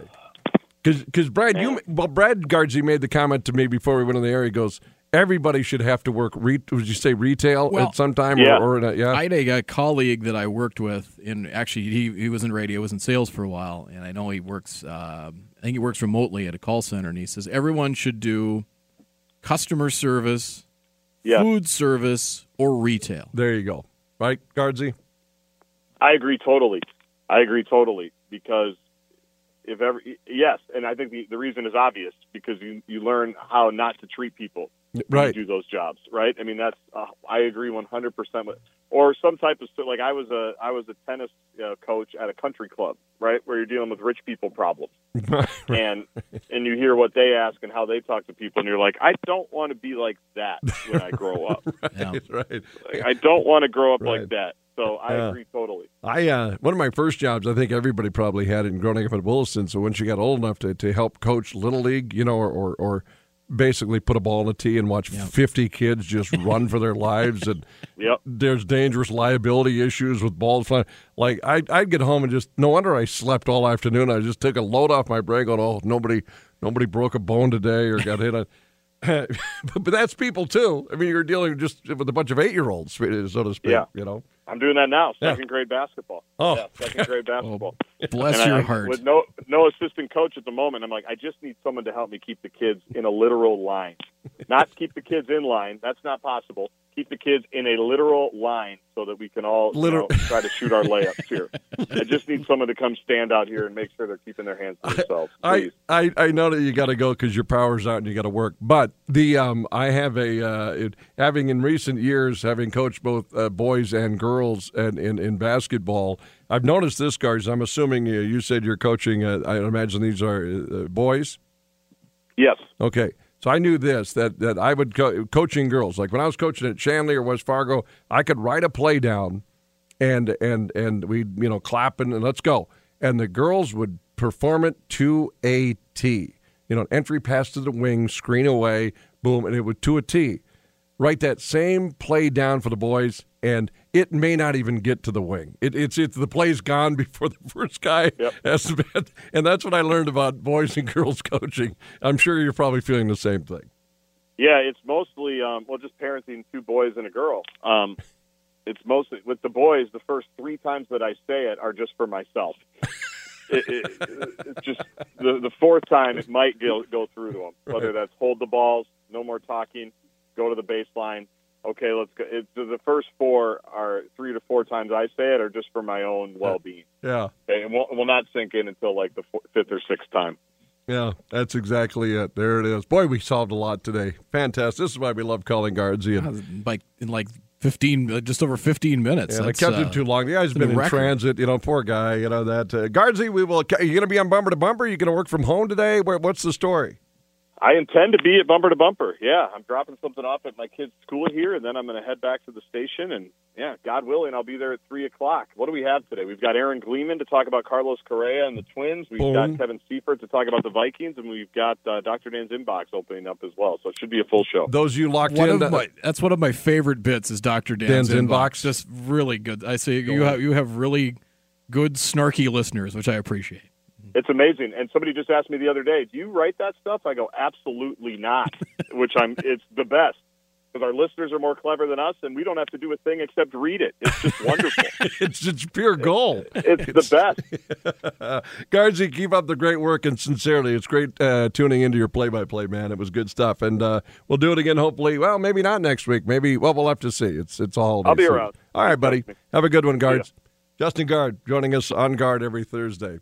Because Brad, you well, Brad Guardsy made the comment to me before we went in the air. He goes, "Everybody should have to work. Re- would you say retail Well, at some time? yeah. Or, or in a- yeah, I had a, a colleague that I worked with, and actually he, he was in radio, was in sales for a while, and I know he works. Uh, I think he works remotely at a call center, and he says everyone should do customer service, Yeah. food service, or retail. there you go. Right, Guardsy. I agree totally. I agree totally because if ever yes, and I think the the reason is obvious because you you learn how not to treat people when Right. you do those jobs, right? I mean that's uh, I agree 100 percent with or some type of like I was a I was a tennis uh, coach at a country club, right, where you're dealing with rich people problems, [laughs] and and you hear what they ask and how they talk to people, and you're like, I don't want to be like that when I [laughs] grow up. Yeah. right, right. Like, I don't want to grow up Right. like that. So I Yeah. agree totally. I uh, one of my first jobs. I think everybody probably had it in growing up at Williston. So once you got old enough to, to help coach little league, you know, or, or or basically put a ball in a tee and watch fifty kids just [laughs] run for their lives, and Yep. there's dangerous liability issues with balls flying. Like I, I'd get home and just no wonder I slept all afternoon. I just took a load off my brain, going, "Oh, nobody, nobody broke a bone today or got hit on." [laughs] but, but that's people too. I mean, you're dealing just with a bunch of eight year olds, so to speak. Yeah. You know. I'm doing that now. Yeah. Second grade basketball. Oh. yeah, second grade [laughs] oh, basketball. Bless And your I- heart. With no no assistant coach at the moment, I'm like, I just need someone to help me keep the kids in a literal line. Not keep the kids in line. That's not possible. Keep the kids in a literal line so that we can all you know, try to shoot our layups [laughs] here. I just need someone to come stand out here and make sure they're keeping their hands to themselves. Please. I, I, I know that you got to go because your power's out and you got to work. But the um, I have a uh, it, having in recent years having coached both uh, boys and girls and in, in basketball. I've noticed this, guys. I'm assuming uh, you said you're coaching. Uh, I imagine these are uh, boys. yes. Okay. So I knew this that that I would co- coaching girls like when I was coaching at Shanley or West Fargo, I could write a play down, and and and we you know clapping and let's go, and the girls would perform it to a T. You know, an entry pass to the wing, screen away, boom, and it would to a T. Write that same play down for the boys, and it may not even get to the wing. It, it's it's the play's gone [laughs] before the first guy has [laughs] to bat. And that's what I learned about boys and girls coaching. I'm sure you're probably feeling the same thing. Yeah, it's mostly um, well, just parenting two boys and a girl. Um, it's mostly with the boys. The first three times that I say it are just for myself. [laughs] it, it, it's just the the fourth time it might go go through to them. Whether that's hold the balls, no more talking, go to the baseline. Okay, let's go. It's, the first four are three to four times I say it are just for my own well being. Yeah. Okay, and will will not sink in until like the four, fifth or sixth time. Yeah, that's exactly it. There it is. Boy, we solved a lot today. Fantastic. This is why we love calling guards. Ian. Like in like fifteen, uh, just over fifteen minutes. Yeah, I That's, kept uh, him too long. The guy's been in record. transit. You know, poor guy. You know that. Uh, Guardsy, we will. Are you going to be on bumper to bumper? Are you going to work from home today? Where, what's the story? I intend to be at bumper to bumper. Yeah, I'm dropping something off at my kid's school here, and then I'm going to head back to the station. And yeah, God willing, I'll be there at three o'clock. What do we have today? We've got Aaron Gleeman to talk about Carlos Correa and the Twins. We've Boom. got Kevin Seifert to talk about the Vikings, and we've got uh, Dr. Dan's inbox opening up as well. So it should be a full show. Those you locked One in. of my, that's one of my favorite bits is Dr. Dan's, Dan's inbox. inbox. Just really good. I say you have you have really good snarky listeners, which I appreciate. It's amazing. And somebody just asked me the other day, "Do you write that stuff?" I go, "Absolutely not." [laughs] Which I'm. It's the best because our listeners are more clever than us, and we don't have to do a thing except read it. It's just wonderful. [laughs] it's just pure gold. It's the best. [laughs] Guardsy, keep up the great work and sincerely, it's great uh, tuning into your play-by-play, man. It was good stuff, and uh, we'll do it again. Hopefully, well, maybe not next week. Maybe well, we'll have to see. It's it's all. I'll be around. All right, buddy. Have a good one, guards. Justin Gaard joining us on guard every Thursday.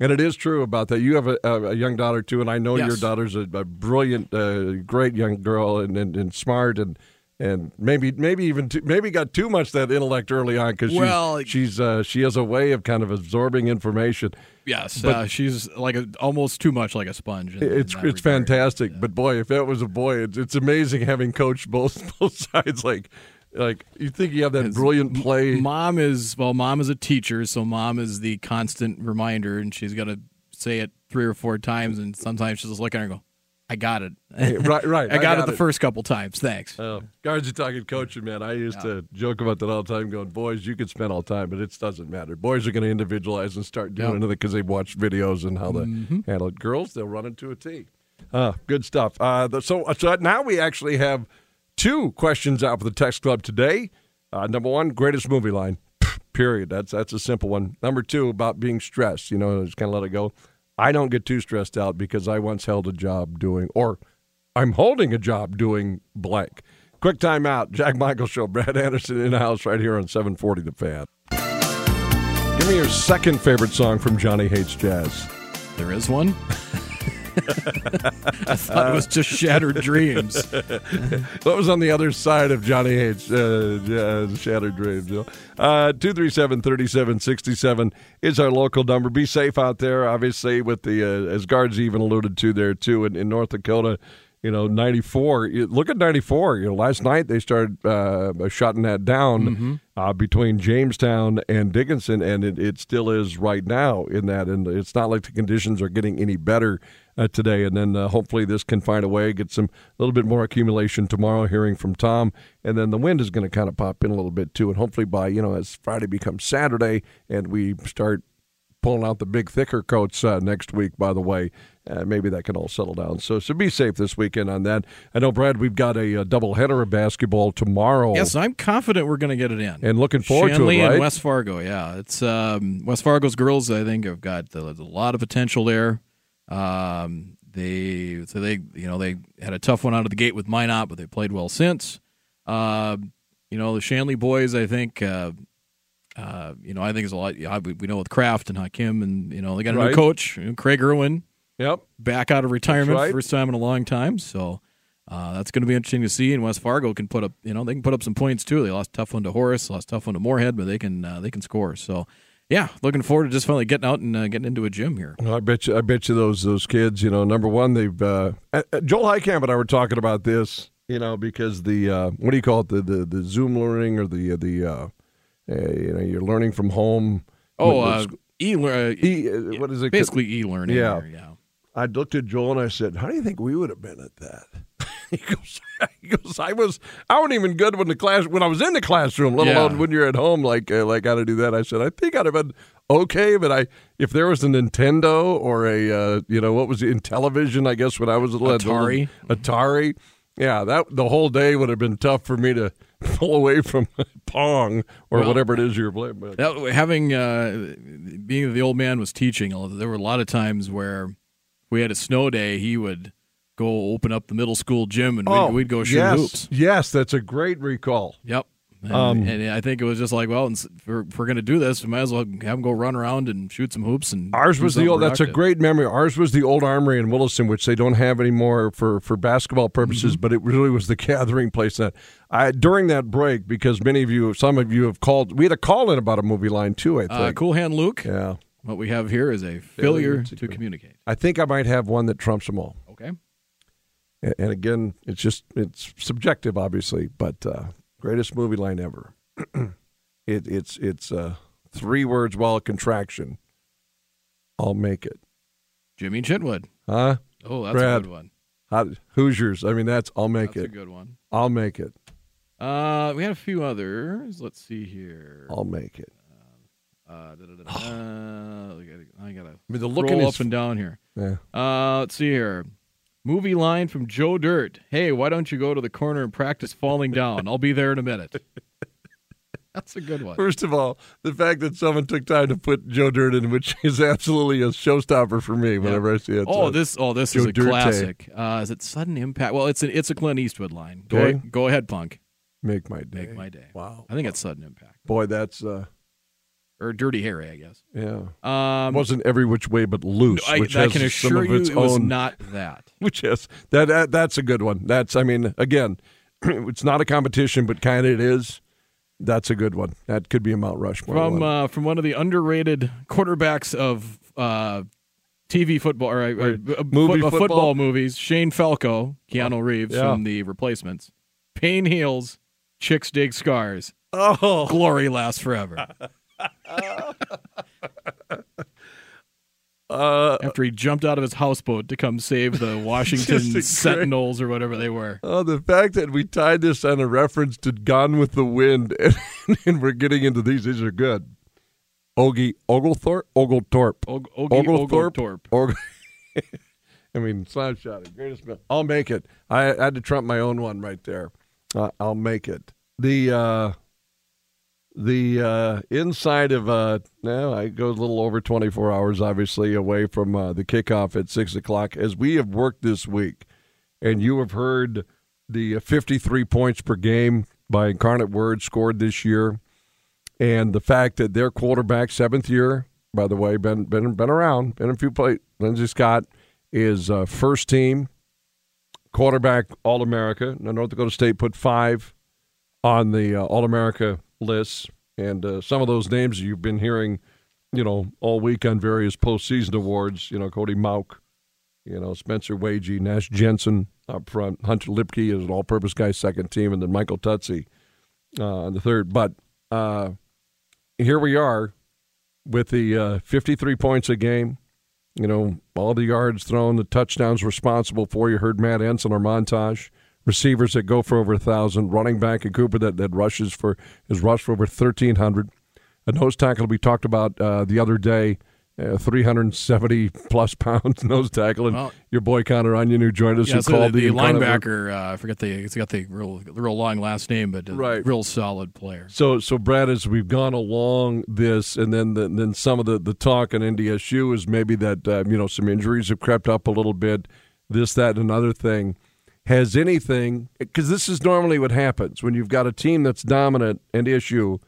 And it is true about that. You have a, a, young daughter too, and I know Yes. your daughter's a, a brilliant, uh, great young girl, and, and, and smart, and and maybe maybe even too, maybe got too much that intellect early on because Well, she's, she's uh, she has a way of kind of absorbing information. Yes, But- uh, she's like a, almost too much like a sponge. in- in It's that it's regard. fantastic, but boy, if that was a boy, it's, it's amazing having coached both [laughs] both sides. Like like you think you have that brilliant play. Mom is well, mom is a teacher, so mom is the constant reminder, and she's got to say it three or four times, and sometimes she'll just look at her and go, "I got it." right, right. [laughs] I got, it got the it. first couple times. Thanks. Oh, guards are talking coaching, man. I used to joke about that all the time, going, boys, you could spend all time, but it doesn't matter. Boys are going to individualize and start doing it because they've watched videos and how Mm-hmm. they handle it. Girls, they'll run into a tee. Uh, good stuff. Uh, the, so, so now we actually have two questions out for the text club today. Uh, number one, greatest movie line. Period. That's that's a simple one. Number two, about being stressed. You know, just kind of let it go. I don't get too stressed out because I once held a job doing, or I'm holding a job doing blank. Quick time out. Jack Michael Show. Brad Anderson in the house right here on 740 The Fan. Give me your second favorite song from Johnny Hates Jazz. There is one. [laughs] [laughs] I thought it was just Shattered Dreams. [laughs] what was on the other side of Johnny Hates uh, uh, Shattered Dreams? You know? uh, 237 3767 is our local number. Be safe out there, obviously, with the, uh, as guards even alluded to there, too, in, in North Dakota. You know, 94. Look at 94. You know, last night they started uh, shutting that down uh, between Jamestown and Dickinson, and it, it still is right now in that. And it's not like the conditions are getting any better uh, today. And then uh, hopefully this can find a way, get some a little bit more accumulation tomorrow. Hearing from Tom, and then the wind is going to kind of pop in a little bit too. And hopefully by you know as Friday becomes Saturday and we start pulling out the big thicker coats uh, next week. By the way, uh, maybe that can all settle down. So so be safe this weekend on that. I know Brad, we've got a, uh double header of basketball tomorrow. Yes, I'm confident we're going to get it in. And looking forward to it, Shanley right? and West Fargo. Yeah, it's um, West Fargo's girls. I think have got a, a lot of potential there. Um, they so they you know they had a tough one out of the gate with Minot, but they played well since. Uh, you know the Shanley boys. I think. Uh, uh, you know, I think it's a lot. we know with Kraft and Hakim, and you know they got a Right. new coach, you know, Craig Irwin. Yep, back out of retirement, right. first time in a long time. So uh, that's going to be interesting to see. And West Fargo can put up, you know, they can put up some points too. They lost a tough one to Horace, lost a tough one to Moorhead, but they can uh, they can score. So yeah, looking forward to just finally getting out and uh, getting into a gym here. I bet you. I bet you those those kids. You know, number one, they've uh, uh, Joel Heitkamp and I were talking about this. You know, because the uh, what do you call it? The the, the Zoom learning or the the uh, uh, you know you're learning from home. Oh, uh, e, uh, e uh, what is it? basically e-learning Yeah. there, yeah. I looked at Joel and I said, "How do you think we would have been at that?" [laughs] he goes, [laughs] he goes, I was, I wasn't even good when the class when I was in the classroom, let Yeah. alone when you're at home. Like, uh, like how to do that? I said, I think I'd have been okay, but I, if there was a Nintendo or a, uh, you know, what was it in television? I guess when I was a little Atari. Atari, yeah, that the whole day would have been tough for me to [laughs] pull away from Pong or Well- whatever it is you're playing. But That, having uh, being the old man was teaching, there were a lot of times where we had a snow day. He would go open up the middle school gym and we'd, we'd go shoot Oh, yes, hoops. Yes, that's a great recall. Yep. And, Um, and I think it was just like, well, if we're, if we're going to do this, we might as well have them go run around and shoot some hoops. And Ours was the old. That's a great memory. Ours was the old armory in Williston, which they don't have anymore for for basketball Mm-hmm. purposes. But it really was the [laughs] gathering place. That I during that break, because many of you, some of you have called. We had a call in about a movie line too. I think. Uh, cool hand Luke. Yeah. What we have here is a failure to communicate. I think I might have one that trumps them all. Okay. And again, it's just it's subjective, obviously, but uh, greatest movie line ever. [clears throat] it, it's it's uh, three words while a contraction. I'll make it, Jimmy Chitwood. huh? Oh, that's Brad, a good one. How, Hoosiers. I mean, that's I'll make That's it. a good one. I'll make it. Uh, we had a few others. Let's see here. I'll make it. Uh. Uh, [sighs] I gotta, I gotta I mean, the look scroll his- up and down here. Yeah. Uh, let's see here. Movie line from Joe Dirt. Hey, why don't you go to the corner and practice falling down? I'll be there in a minute. That's a good one. First of all, the fact that someone took time to put Joe Dirt in, which [laughs] is absolutely a showstopper for me whenever I see it. Oh, So, this oh this Joe is a Dirte. classic. Uh, is it sudden impact? Well, it's a, it's a Clint Eastwood line. Go Okay. go ahead, Punk. Make my day. Make my day. Wow. I think it's sudden impact Boy, that's uh, or Dirty Harry, I guess. yeah. Um, wasn't every which way but loose. I, which I has can some assure you, it was own- not that. [laughs] Which is that, that that's a good one. That's I mean, again, [clears throat] it's not a competition, but kind of it is. That's a good one. That could be a Mount Rushmore. from one. uh, from one of the underrated quarterbacks of uh, TV football or, or, uh, Movie uh, football? football movies. Shane Falco, Keanu Reeves Yeah. from The Replacements. Pain heals, chicks dig scars. oh, Glory lasts forever. [laughs] uh, After he jumped out of his houseboat to come save the [laughs] Washington Sentinels or whatever they were. oh, the fact that we tied this on a reference to Gone with the Wind, [laughs] and, and we're getting into these. These are good. Ogie Oglethorpe, Oglethorpe, Og- Ogie Oglethorpe. Og- [laughs] I mean, slap shot, greatest. mill. I'll make it. I, I had to trump my own one right there. Uh, I'll make it. The uh, the uh, inside of uh, now I go a little over twenty four hours, obviously away from uh, the kickoff at six o'clock. As we have worked this week, and you have heard the fifty three points per game by Incarnate Word scored this year, and the fact that their quarterback, seventh year, by the way, been been been around, been a few play. Lindsey Scott is uh, first team quarterback All America. Now North Dakota State put five on the uh, All America list, and uh, some of those names you've been hearing, you know, all week on various postseason awards. You know, Cody Mauch, you know, Spencer Waege, Nash Jensen up front, Hunter Luepke is an all-purpose guy, second team, and then Michael Tutsie uh, on the third. But uh, here we are with the uh, 53 points a game. You know, all the yards thrown, the touchdowns responsible for. You heard Matt Entz in our montage. Receivers that go for over a thousand. Running back in Cooper that, that rushes for is rushed for over thirteen hundred. A nose tackle we talked about uh, the other day, uh, three hundred and seventy plus [laughs] pounds nose tackle, and Well- your boy Connor Onion who joined us Yeah, who so called the, the word. linebacker, uh, I forget the, it's got the real, real long last name, but a Right. real solid player. So, so Brad, as we've gone along this, and then the, then some of the, the talk in NDSU is maybe that uh, you know some injuries have crept up a little bit, this, that, and another thing. Has anything? Because this is normally what happens when you've got a team that's dominant. and issue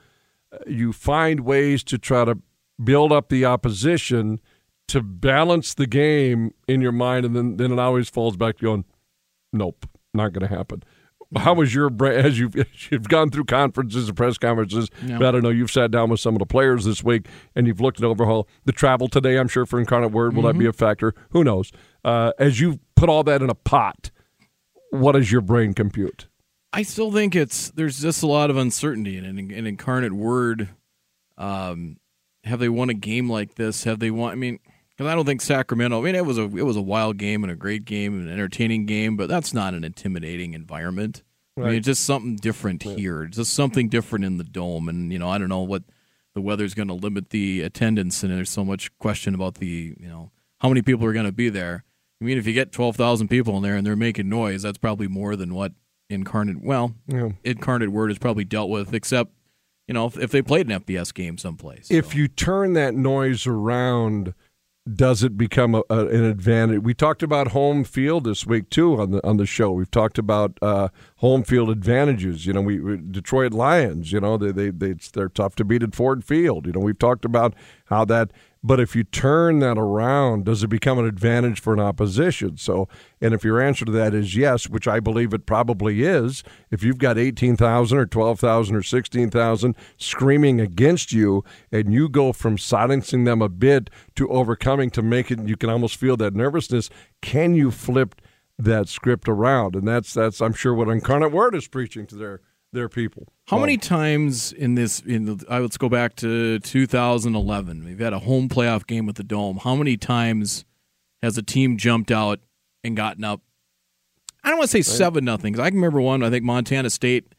you find ways to try to build up the opposition to balance the game in your mind, and then then it always falls back to going, nope, not going to happen. How was your [laughs] as you've as you've gone through conferences and press conferences? I don't know you've sat down with some of the players this week and you've looked at overhaul the travel today. I'm sure for Incarnate Word will that be a factor? Who knows? Uh, as you put all that in a pot, what does your brain compute? I still think it's there's just a lot of uncertainty in an, an incarnate word. Um, have they won a game like this? Have they won? I mean, Because I don't think Sacramento. I mean, it was a it was a wild game and a great game and an entertaining game, but that's not an intimidating environment. I mean, it's just something different here. It's just something different in the dome, and you know, I don't know what the weather's going to limit the attendance, and there's so much question about the you know how many people are going to be there. I mean, if you get twelve thousand people in there and they're making noise, that's probably more than what incarnate. Well, Yeah. incarnate word is probably dealt with, except you know if, if they played an FBS game someplace. If you turn that noise around, does it become a, a, an advantage? We talked about home field this week too on the on the show. We've talked about uh, home field advantages. You know, we, we Detroit Lions. You know, they they they they're tough to beat at Ford Field. You know, we've talked about how that. But if you turn that around, does it become an advantage for an opposition? So, and if your answer to that is yes, which I believe it probably is, if you've got 18,000 or 12,000 or 16,000 screaming against you, and you go from silencing them a bit to overcoming to make it, you can almost feel that nervousness. Can you flip that script around? And that's, that's I'm sure, what Incarnate Word is preaching to their, their people. How many times in this? In the, I let's go back to 2011. We've had a home playoff game with the Dome. How many times has a team jumped out and gotten up? I don't want to say seven nothing because I can remember one. I think Montana State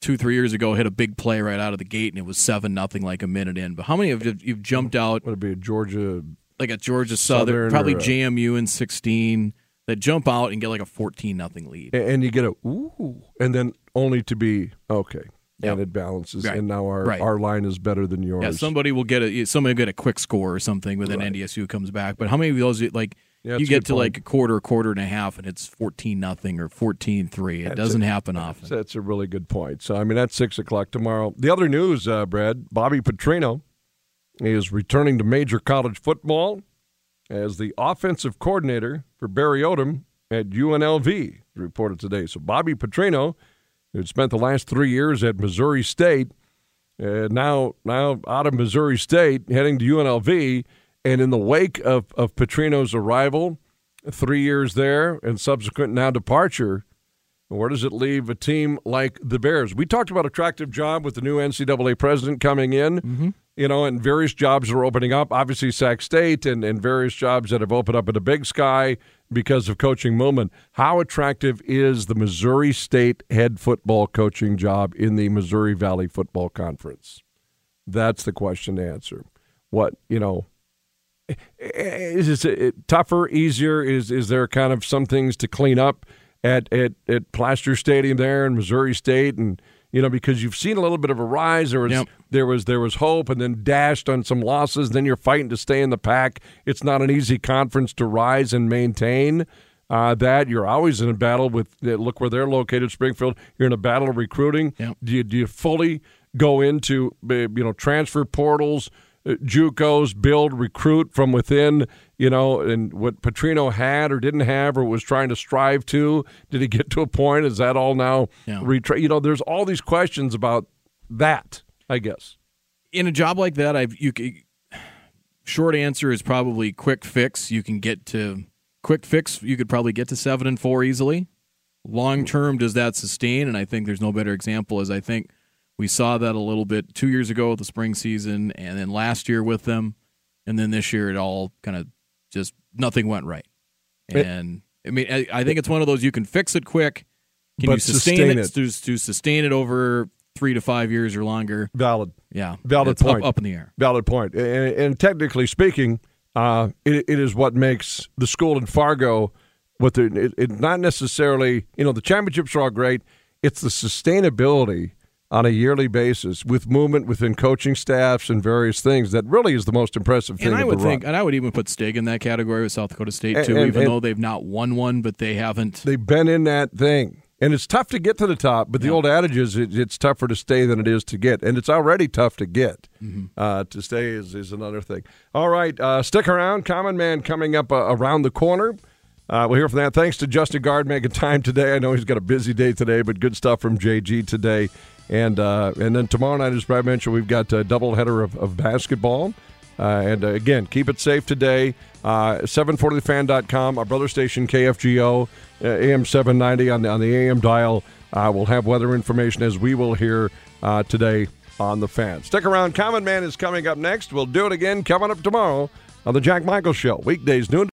two three years ago hit a big play right out of the gate and it was seven nothing like a minute in. But how many of you you've jumped out? Would it be a Georgia? Like a Georgia Southern, Southern probably JMU in 16 that jump out and get like a 14 nothing lead. And you get a ooh, and then only to be okay. And it balances, Right. and now our, Right. our line is better than yours. Yeah, somebody will get a somebody will get a quick score or something, but then NDSU comes back. But how many of those like Yeah, you get to point. like a quarter, quarter and a half, and it's fourteen nothing or fourteen three? It That's doesn't a- happen often. That's a really good point. So, I mean, that's 6 o'clock tomorrow. The other news, uh, Brad, Bobby Petrino is returning to major college football as the offensive coordinator for Barry Odom at UNLV, reported today. So, Bobby Petrino, who spent the last three years at Missouri State, uh, now now out of Missouri State, heading to UNLV, and in the wake of, of Petrino's arrival, three years there, and subsequent now departure, where does it leave a team like the Bears? We talked about attractive job with the new NCAA president coming in, you know, and various jobs are opening up. Obviously, Sac State and, and various jobs that have opened up in the Big Sky because of coaching movement. How attractive is the Missouri State head football coaching job in the Missouri Valley Football Conference? That's the question to answer. What you know, is it uh, tougher, easier? Is is there kind of some things to clean up at at, at Plaster Stadium there in Missouri State, and you know because you've seen a little bit of a rise. There was Yep. there was there was hope, and then dashed on some losses. Then you're fighting to stay in the pack. It's not an easy conference to rise and maintain. Uh, that you're always in a battle with. uh, Look where they're located, Springfield. You're in a battle of recruiting. Yep. Do you do you fully go into uh, you know transfer portals, uh, JUCOs, build recruit from within? You know, and what Petrino had or didn't have or was trying to strive to. Did he get to a point? Is that all now? Yeah. Retra- you know, there's all these questions about that. I guess. In a job like that, I've you. Short answer is probably quick fix. You can get to quick fix. You could probably get to seven and four easily. Long term, does that sustain? And I think there's no better example. As I think we saw that a little bit two years ago with the spring season, and then last year with them, and then this year it all kind of just nothing went right. It- And I mean, I, I think it's one of those you can fix it quick. Can you sustain, sustain it, it. To, to sustain it over three to five years or longer? Valid. Yeah, Valid it's up- point. Up, in the air. Valid point. And, and technically speaking, uh, it, it is what makes the school in Fargo what the it, it not necessarily you know the championships are all great. It's the sustainability on a yearly basis with movement within coaching staffs and various things that really is the most impressive thing. And I would the run. think, and I would even put Stig in that category with South Dakota State And- too, and- even and- though they've not won one, but they haven't. they've been in that thing. And it's tough to get to the top, but the old adage is it, it's tougher to stay than it is to get. And it's already tough to get. Mm-hmm. Uh, to stay is, is another thing. All right, uh, stick around. Common Man coming up uh, around the corner. Uh, we'll hear from that. Thanks to Justin Gaard making time today. I know he's got a busy day today, but good stuff from JG today. And uh, and then tomorrow night, as Brad mentioned, we've got a doubleheader of, of basketball. Uh, and uh, again, keep it safe today. Uh, 740thefan.com, our brother station KFGO, uh, AM 790 on the, on the AM dial. Uh, we'll have weather information as we will hear uh, today on the fan. Stick around. Common Man is coming up next. We'll do it again coming up tomorrow on the Jack Michael Show, weekdays noon.